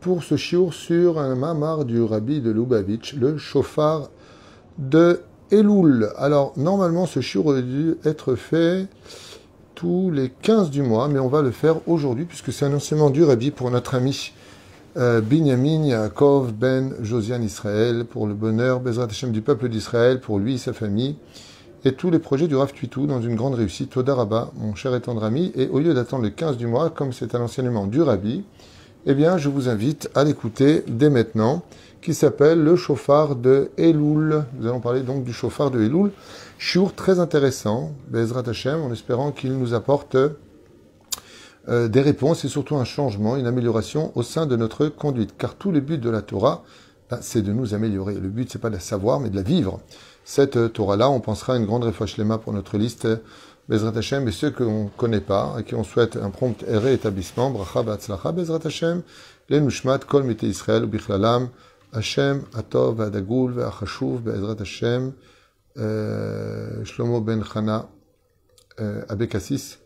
Pour ce shiur sur un mamar du rabbi de Lubavitch, le chauffard de Elul. Alors, normalement, ce shiur aurait dû être fait tous les 15 du mois, mais on va le faire aujourd'hui puisque c'est un enseignement du rabbi pour notre ami euh, Binyamin Yaakov Ben Josian Israël, pour le bonheur Bezrat Hashem du peuple d'Israël, pour lui et sa famille et tous les projets du Rav Tuitou dans une grande réussite. Toda Rabba, mon cher et tendre ami, et au lieu d'attendre le 15 du mois, comme c'est un enseignement du Rabbi, eh bien, je vous invite à l'écouter dès maintenant, qui s'appelle le chauffard de Elul. Nous allons parler donc du chauffard de Elul. Chour très intéressant, Bezrat Hashem, en espérant qu'il nous apporte euh, des réponses et surtout un changement, une amélioration au sein de notre conduite. Car tout le but de la Torah, ben, c'est de nous améliorer. Le but, c'est pas de la savoir, mais de la vivre cette Torah-là. On pensera à une grande Lema pour notre liste Bezrat Hashem et ceux qu'on ne connaît pas et qui on souhaite un prompt et rétablissement. Bracha Batzlacha Bezrat Hashem, les Kol Mite Israël, Bichalalam, Hashem, Atov, Adagul, Ve'achashuv, Bezrat Hashem, Shlomo Ben Chana, Abekassis,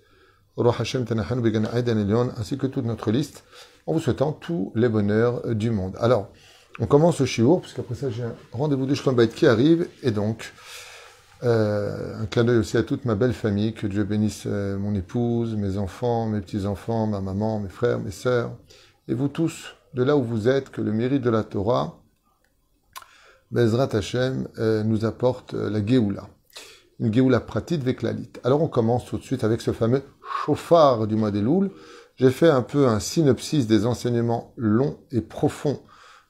Roch Hashem Tanachan, Began Aiden Elion, ainsi que toute notre liste, en vous souhaitant tous les bonheurs du monde. Alors, on commence au Shiur, puisqu'après ça, j'ai un rendez-vous de Shlom qui arrive, et donc, euh, un clin d'œil aussi à toute ma belle famille, que Dieu bénisse euh, mon épouse, mes enfants, mes petits-enfants, ma maman, mes frères, mes sœurs, et vous tous, de là où vous êtes, que le mérite de la Torah, Bezrat Hashem, euh, nous apporte la Géoula. Une Géoula pratique Veklalit. Alors on commence tout de suite avec ce fameux chauffard du mois des. J'ai fait un peu un synopsis des enseignements longs et profonds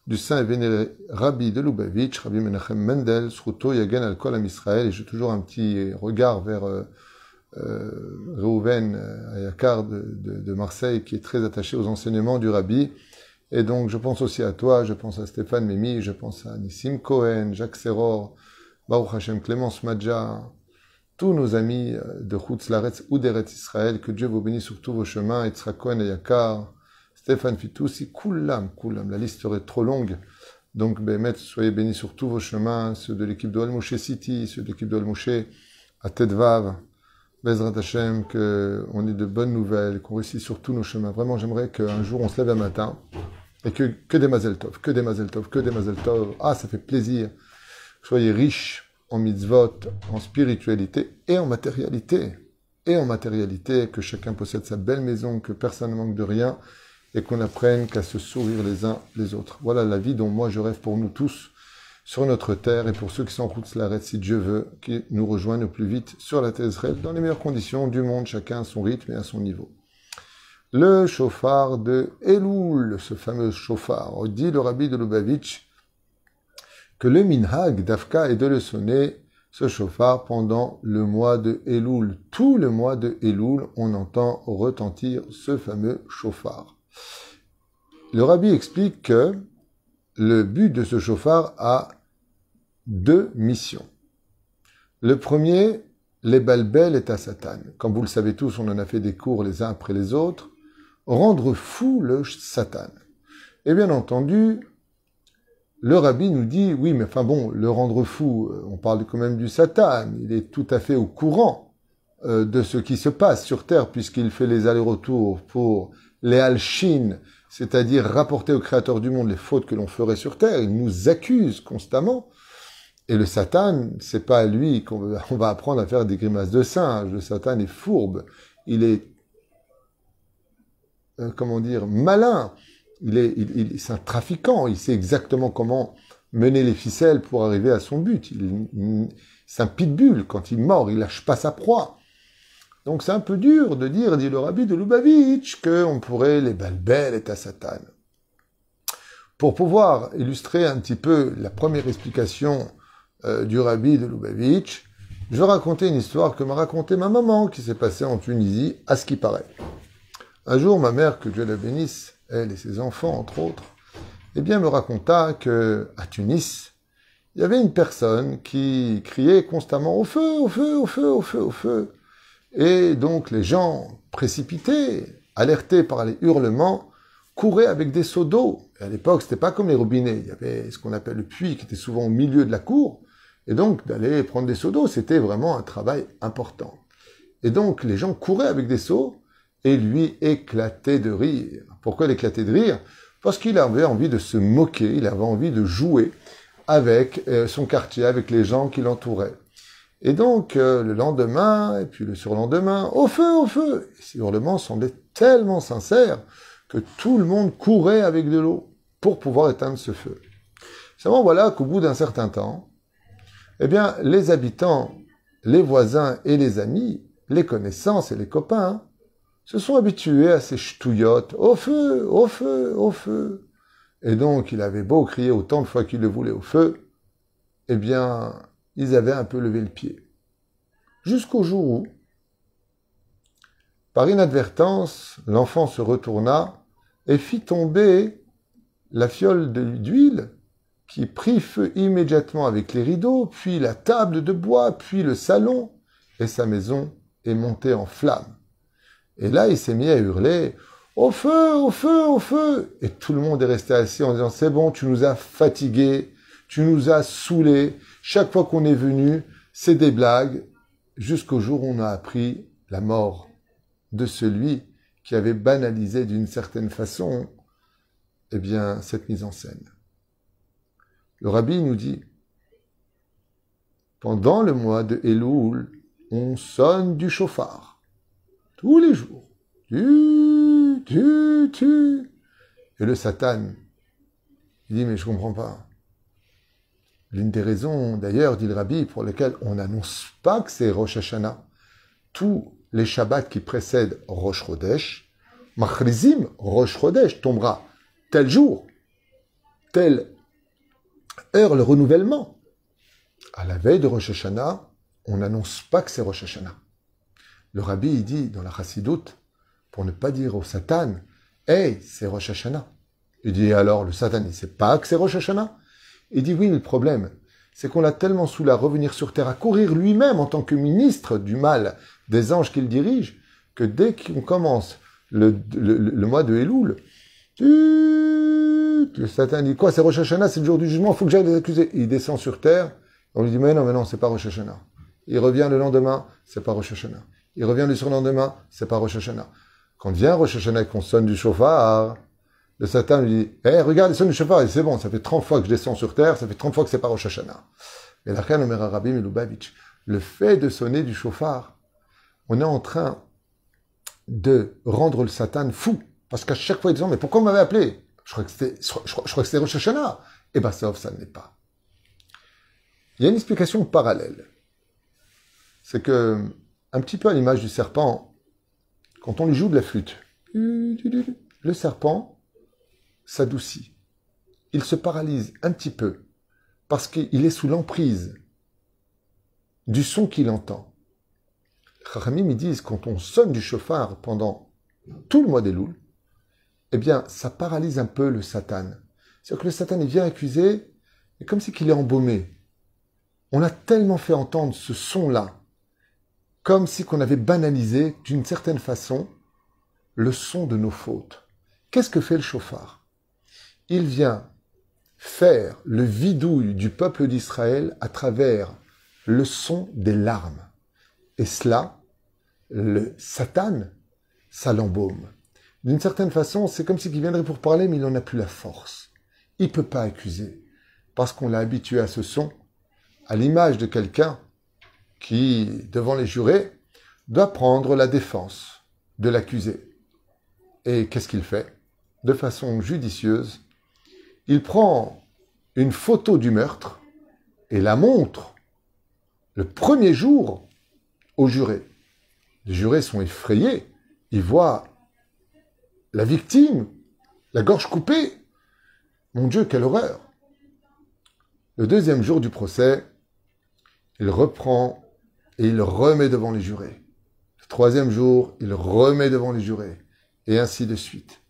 du saint et vénéré Rabbi de Lubavitch, Rabbi Menachem Mendel, Sruto Yagen al Kolam Israël, et j'ai toujours un petit regard vers euh, euh, Reuven euh, Ayakar de, Marseille, qui est très attaché aux enseignements du Rabbi. Et donc, je pense aussi à toi, je pense à Stéphane Mimi, je pense à Nissim Cohen, Jacques Serror, Baruch Hashem, Clémence Madja, tous nos amis de Chutz Laretz ou d'Eretz Israël, que Dieu vous bénisse sur tous vos chemins, Etzra Cohen Ayakar, Stéphane Fitoussi, Koulam, Koulam. La liste serait trop longue. Donc, Bémet, soyez bénis sur tous vos chemins, ceux de l'équipe de City, ceux de l'équipe de Al à Tedvav, Bezrat Hashem, qu'on ait de bonnes nouvelles, qu'on réussisse sur tous nos chemins. Vraiment, j'aimerais qu'un jour on se lève un matin et que, des Mazel Tov, que des Mazel Tov, que des Mazel Tov. Ah, ça fait plaisir. Soyez riches en mitzvot, en spiritualité et en matérialité. Et en matérialité, que chacun possède sa belle maison, que personne ne manque de rien et qu'on apprenne qu'à se sourire les uns les autres. Voilà la vie dont moi je rêve pour nous tous sur notre terre et pour ceux qui sont en route l'arrêt, si Dieu veut, qui nous rejoignent au plus vite sur la terre dans les meilleures conditions du monde, chacun à son rythme et à son niveau. Le chauffard de Elul, ce fameux chauffard, dit le rabbi de Lubavitch que le minhag d'Afka est de le sonner, ce chauffard, pendant le mois de Elul. Tout le mois de Elul, on entend retentir ce fameux chauffard. Le rabbi explique que le but de ce chauffard a deux missions. Le premier, les balbel est à Satan. Comme vous le savez tous, on en a fait des cours les uns après les autres. Rendre fou le Satan. Et bien entendu, le rabbi nous dit, oui, mais enfin bon, le rendre fou, euh, on parle quand même du Satan. Il est tout à fait au courant euh, de ce qui se passe sur Terre, puisqu'il fait les allers-retours pour les Alchines, c'est-à-dire rapporter au Créateur du monde les fautes que l'on ferait sur terre. Il nous accuse constamment. Et le Satan, c'est pas à lui qu'on va apprendre à faire des grimaces de singe. Le Satan est fourbe. Il est, euh, comment dire, malin. Il est, il, c'est un trafiquant. Il sait exactement comment mener les ficelles pour arriver à son but. c'est un pitbull. Quand il mord, il lâche pas sa proie. Donc c'est un peu dur de dire, dit le rabbi de Lubavitch, qu'on pourrait les balbel et à Satan. Pour pouvoir illustrer un petit peu la première explication euh, du rabbi de Lubavitch, je vais raconter une histoire que m'a racontée ma maman qui s'est passée en Tunisie, à ce qui paraît. Un jour, ma mère, que Dieu la bénisse, elle et ses enfants, entre autres, eh bien, me raconta que, à Tunis, il y avait une personne qui criait constamment au feu, au feu, au feu, au feu, au feu. Et donc les gens précipités, alertés par les hurlements, couraient avec des seaux d'eau. À l'époque, c'était pas comme les robinets. Il y avait ce qu'on appelle le puits qui était souvent au milieu de la cour. Et donc, d'aller prendre des seaux d'eau, c'était vraiment un travail important. Et donc, les gens couraient avec des seaux et lui éclatait de rire. Pourquoi il éclatait de rire? Parce qu'il avait envie de se moquer, il avait envie de jouer avec euh, son quartier, avec les gens qui l'entouraient. Et donc, euh, le lendemain, et puis le surlendemain, au feu, au feu Ces hurlements semblaient tellement sincères que tout le monde courait avec de l'eau pour pouvoir éteindre ce feu. Seulement, voilà qu'au bout d'un certain temps, eh bien, les habitants, les voisins et les amis, les connaissances et les copains, se sont habitués à ces ch'touillottes, au feu, au feu, au feu. Et donc, il avait beau crier autant de fois qu'il le voulait au feu, eh bien, ils avaient un peu levé le pied. Jusqu'au jour où, par inadvertance, l'enfant se retourna et fit tomber la fiole d'huile qui prit feu immédiatement avec les rideaux, puis la table de bois, puis le salon, et sa maison est montée en flammes. Et là, il s'est mis à hurler Au feu, au feu, au feu Et tout le monde est resté assis en disant C'est bon, tu nous as fatigués, tu nous as saoulés. Chaque fois qu'on est venu, c'est des blagues, jusqu'au jour où on a appris la mort de celui qui avait banalisé d'une certaine façon eh bien, cette mise en scène. Le rabbi nous dit, pendant le mois de Elul, on sonne du chauffard. Tous les jours. Tu, tu, tu. Et le Satan, dit, mais je comprends pas. L'une des raisons, d'ailleurs, dit le rabbi, pour lesquelles on n'annonce pas que c'est Rosh Hashanah, tous les Shabbats qui précèdent Rosh Chodesh, Machrizim, Rosh Chodesh tombera tel jour, telle heure, le renouvellement. À la veille de Rosh Hashanah, on n'annonce pas que c'est Rosh Hashanah. Le rabbi, il dit dans la Chassidoute, pour ne pas dire au Satan, Hey, c'est Rosh Hashanah. Il dit alors, le Satan, il ne sait pas que c'est Rosh Hashanah? Il dit oui, le problème, c'est qu'on l'a tellement saoulé à revenir sur terre, à courir lui-même en tant que ministre du mal des anges qu'il dirige, que dès qu'on commence le, mois de Elul, le Satan dit quoi C'est Rosh Hashanah, c'est le jour du jugement, il faut que j'aille les accuser. Il descend sur terre, on lui dit mais non, mais non, c'est pas Rosh Hashanah. Il revient le lendemain, c'est pas Rosh Hashanah. Il revient le surlendemain, c'est pas Rosh Hashanah. Quand vient Rosh Hashanah qu'on sonne du chauffard, le Satan lui dit Eh, regarde, il sonne du chauffard, c'est bon, ça fait 30 fois que je descends sur terre, ça fait 30 fois que c'est pas Rosh Hashanah. Et la reine Rabbi Milubavitch, le fait de sonner du chauffard, on est en train de rendre le Satan fou. Parce qu'à chaque fois, il dit Mais pourquoi on m'avait appelé? Je crois que c'était, je, crois, que c'était Rosh Hashanah. Et bien, ça, ça ne l'est pas. Il y a une explication parallèle. C'est que, un petit peu à l'image du serpent, quand on lui joue de la flûte, le serpent s'adoucit. Il se paralyse un petit peu parce qu'il est sous l'emprise du son qu'il entend. Khamim, ils disent, quand on sonne du chauffard pendant tout le mois des louls, eh bien, ça paralyse un peu le Satan. C'est-à-dire que le Satan, il vient accuser, et comme si qu'il est embaumé. On a tellement fait entendre ce son-là, comme si qu'on avait banalisé, d'une certaine façon, le son de nos fautes. Qu'est-ce que fait le chauffard? Il vient faire le vidouille du peuple d'Israël à travers le son des larmes. Et cela, le Satan, ça l'embaume. D'une certaine façon, c'est comme s'il viendrait pour parler, mais il n'en a plus la force. Il ne peut pas accuser, parce qu'on l'a habitué à ce son, à l'image de quelqu'un qui, devant les jurés, doit prendre la défense de l'accusé. Et qu'est-ce qu'il fait? De façon judicieuse, il prend une photo du meurtre et la montre le premier jour aux jurés. Les jurés sont effrayés, ils voient la victime, la gorge coupée. Mon Dieu, quelle horreur. Le deuxième jour du procès, il reprend et il remet devant les jurés. Le troisième jour, il remet devant les jurés. Et ainsi de suite.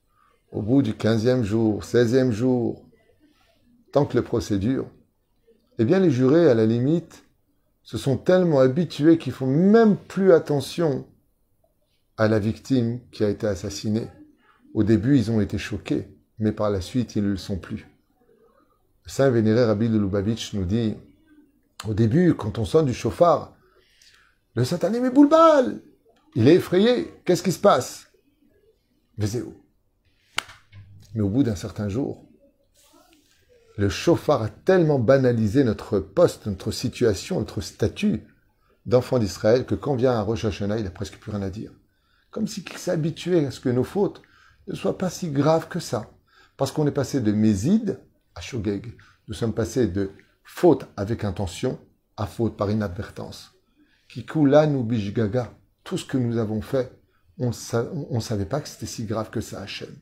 Au bout du quinzième jour, seizième jour, tant que le procès dure, eh bien les jurés, à la limite, se sont tellement habitués qu'ils font même plus attention à la victime qui a été assassinée. Au début, ils ont été choqués, mais par la suite, ils ne le sont plus. Le Saint Vénéré Rabbi de Lubavitch nous dit, au début, quand on sonne du chauffard, le satané met boule Il est effrayé. Qu'est-ce qui se passe? Où? Mais au bout d'un certain jour, le chauffard a tellement banalisé notre poste, notre situation, notre statut d'enfant d'Israël que quand vient un Rosh Hashanah, il n'a presque plus rien à dire. Comme s'il s'est habitué à ce que nos fautes ne soient pas si graves que ça. Parce qu'on est passé de Mézid à Shogeg. Nous sommes passés de faute avec intention à faute par inadvertance. Kikula nous gaga. Tout ce que nous avons fait, on ne savait pas que c'était si grave que ça, Hachem.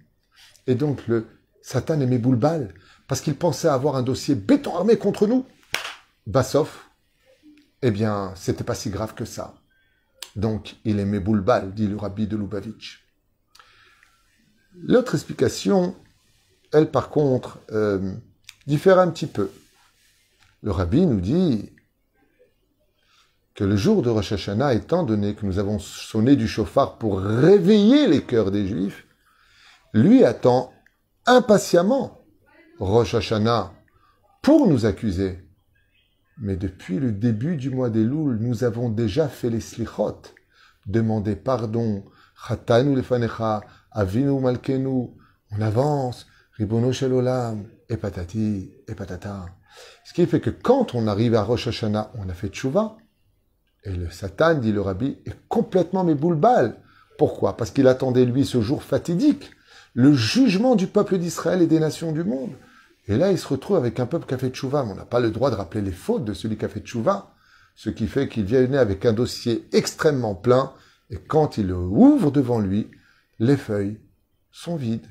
Et donc le Satan aimait Boulbal parce qu'il pensait avoir un dossier béton armé contre nous. Bassoff, eh bien, c'était pas si grave que ça. Donc, il aimait Boulbal, dit le rabbi de Lubavitch. L'autre explication, elle, par contre, euh, diffère un petit peu. Le rabbi nous dit que le jour de Rosh Hashanah, étant donné que nous avons sonné du chauffard pour réveiller les cœurs des Juifs, lui attend impatiemment Rosh Hashanah pour nous accuser. Mais depuis le début du mois des Louls, nous avons déjà fait les slichot, demandé pardon, chatanu lefanecha, avinu malkenu, on avance, ribono shel olam, et patati, et patata. Ce qui fait que quand on arrive à Rosh Hashanah, on a fait tchouva, et le Satan, dit le rabbi, est complètement mes. Pourquoi? Parce qu'il attendait lui ce jour fatidique, le jugement du peuple d'Israël et des nations du monde. Et là, il se retrouve avec un peuple qui a fait tchouva. On n'a pas le droit de rappeler les fautes de celui qui a fait tchouva. Ce qui fait qu'il vient avec un dossier extrêmement plein. Et quand il ouvre devant lui, les feuilles sont vides.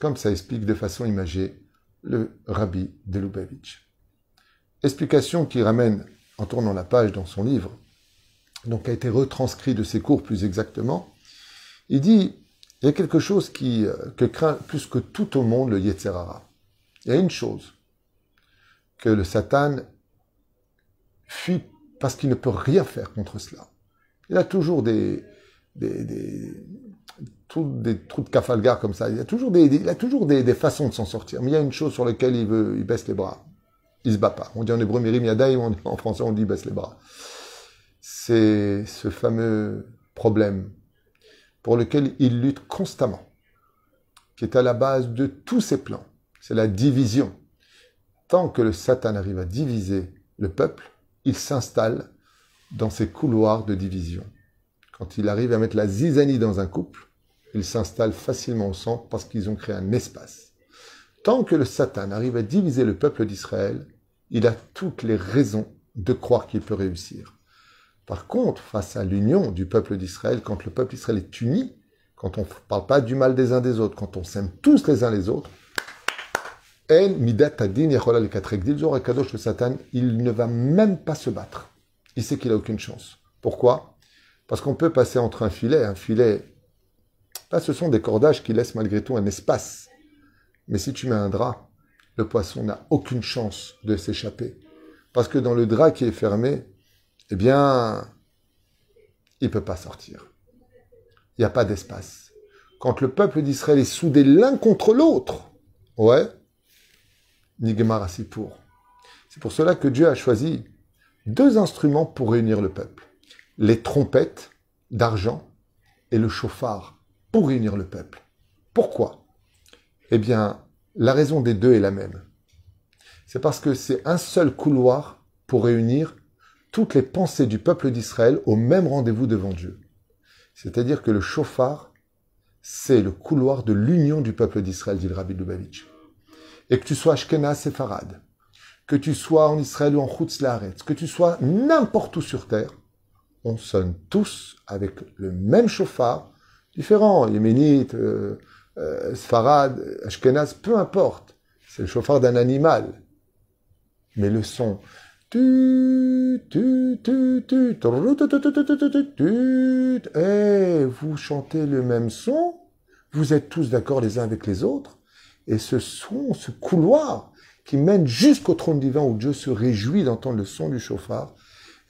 Comme ça explique de façon imagée le rabbi de Lubavitch. Explication qui ramène, en tournant la page dans son livre, donc a été retranscrit de ses cours plus exactement, il dit, il y a quelque chose qui, euh, que craint plus que tout au monde le Yetzerara. Il y a une chose que le Satan fuit parce qu'il ne peut rien faire contre cela. Il a toujours des, des, des, des trous de cafalgar comme ça. Il a toujours des, il a toujours des, des façons de s'en sortir. Mais il y a une chose sur laquelle il veut, il baisse les bras. Il se bat pas. On dit en hébreu Mirim Yadaim, en français on dit baisse les bras. C'est ce fameux problème pour lequel il lutte constamment, qui est à la base de tous ses plans c'est la division. Tant que le Satan arrive à diviser le peuple, il s'installe dans ces couloirs de division. Quand il arrive à mettre la zizanie dans un couple, il s'installe facilement au centre parce qu'ils ont créé un espace. Tant que le Satan arrive à diviser le peuple d'Israël, il a toutes les raisons de croire qu'il peut réussir. Par contre, face à l'union du peuple d'Israël, quand le peuple d'Israël est uni, quand on ne parle pas du mal des uns des autres, quand on s'aime tous les uns les autres, Satan, il ne va même pas se battre. Il sait qu'il a aucune chance. Pourquoi? Parce qu'on peut passer entre un filet, un filet. Là, ce sont des cordages qui laissent malgré tout un espace. Mais si tu mets un drap, le poisson n'a aucune chance de s'échapper. Parce que dans le drap qui est fermé, eh bien, il peut pas sortir. Il n'y a pas d'espace. Quand le peuple d'Israël est soudé l'un contre l'autre, ouais, pour. C'est pour cela que Dieu a choisi deux instruments pour réunir le peuple. Les trompettes d'argent et le chauffard pour réunir le peuple. Pourquoi? Eh bien, la raison des deux est la même. C'est parce que c'est un seul couloir pour réunir toutes les pensées du peuple d'Israël au même rendez-vous devant Dieu. C'est-à-dire que le chauffard, c'est le couloir de l'union du peuple d'Israël, dit le Rabbi Lubavitch et que tu sois Ashkenaz Sepharad, que tu sois en Israël ou en Chutz que tu sois n'importe où sur terre, on sonne tous avec le même chauffard, différent, yéménite, euh, euh, Sfarad, Ashkenaz, peu importe. C'est le chauffard d'un animal. Mais le son, eh, vous chantez le même son, vous êtes tous d'accord les uns avec les autres, et ce son, ce couloir qui mène jusqu'au trône divin où Dieu se réjouit d'entendre le son du chauffard,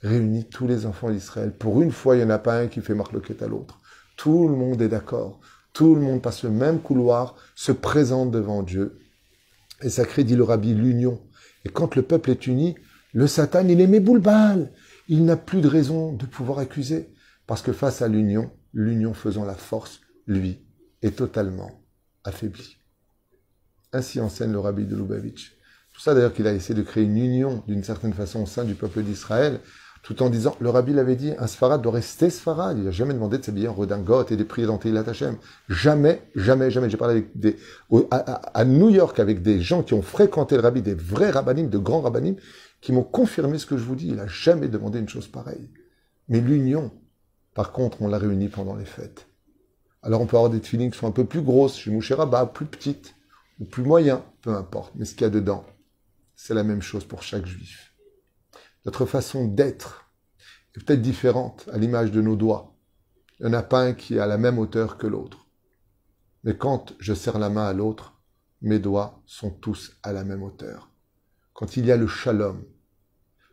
réunit tous les enfants d'Israël. Pour une fois, il n'y en a pas un qui fait marloquette à l'autre. Tout le monde est d'accord. Tout le monde passe le même couloir, se présente devant Dieu. Et ça crée, dit le rabbi, l'union. Et quand le peuple est uni, le Satan, il est boule Il n'a plus de raison de pouvoir accuser. Parce que face à l'union, l'union faisant la force, lui, est totalement affaibli. Ainsi enseigne le rabbi de Lubavitch. Tout ça d'ailleurs qu'il a essayé de créer une union d'une certaine façon au sein du peuple d'Israël, tout en disant, le rabbi l'avait dit, un sfarad doit rester sfarad. Il n'a jamais demandé de s'habiller en redingote et de prier dans. Jamais, jamais, jamais. J'ai parlé des, à, New York avec des gens qui ont fréquenté le rabbi, des vrais rabbinim, de grands rabbinim, qui m'ont confirmé ce que je vous dis. Il n'a jamais demandé une chose pareille. Mais l'union, par contre, on l'a réunie pendant les fêtes. Alors on peut avoir des feelings qui sont un peu plus grosses, chez Mouché plus petites, ou plus moyens, peu importe. Mais ce qu'il y a dedans, c'est la même chose pour chaque juif. Notre façon d'être est peut-être différente à l'image de nos doigts. Il n'y en a pas un qui est à la même hauteur que l'autre. Mais quand je serre la main à l'autre, mes doigts sont tous à la même hauteur. Quand il y a le shalom,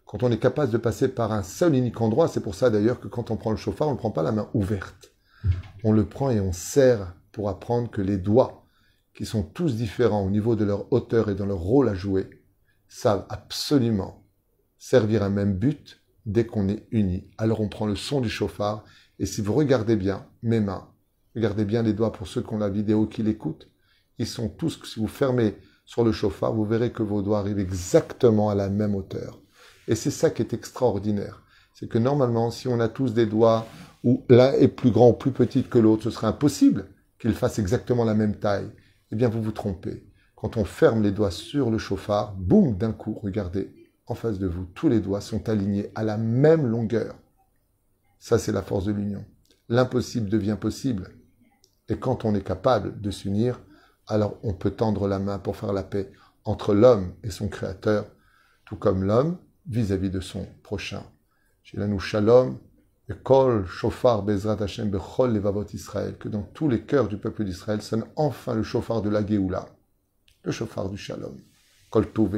quand on est capable de passer par un seul unique endroit, c'est pour ça d'ailleurs que quand on prend le chauffard, on ne prend pas la main ouverte. On le prend et on serre pour apprendre que les doigts, qui sont tous différents au niveau de leur hauteur et dans leur rôle à jouer, savent absolument servir un même but dès qu'on est unis. Alors on prend le son du chauffard, et si vous regardez bien mes mains, regardez bien les doigts pour ceux qui ont la vidéo qui l'écoutent, ils sont tous, si vous fermez sur le chauffard, vous verrez que vos doigts arrivent exactement à la même hauteur. Et c'est ça qui est extraordinaire. C'est que normalement, si on a tous des doigts où l'un est plus grand ou plus petit que l'autre, ce serait impossible qu'ils fassent exactement la même taille. Eh bien, vous vous trompez. Quand on ferme les doigts sur le chauffard, boum, d'un coup, regardez, en face de vous, tous les doigts sont alignés à la même longueur. Ça, c'est la force de l'union. L'impossible devient possible. Et quand on est capable de s'unir, alors on peut tendre la main pour faire la paix entre l'homme et son créateur, tout comme l'homme vis-à-vis de son prochain. nous shalom, kol shofar bezrat Hashem bechol levavot Israël, que dans tous les cœurs du peuple d'Israël sonne enfin le chauffard de la Géoula, le chauffard du shalom. Kol tov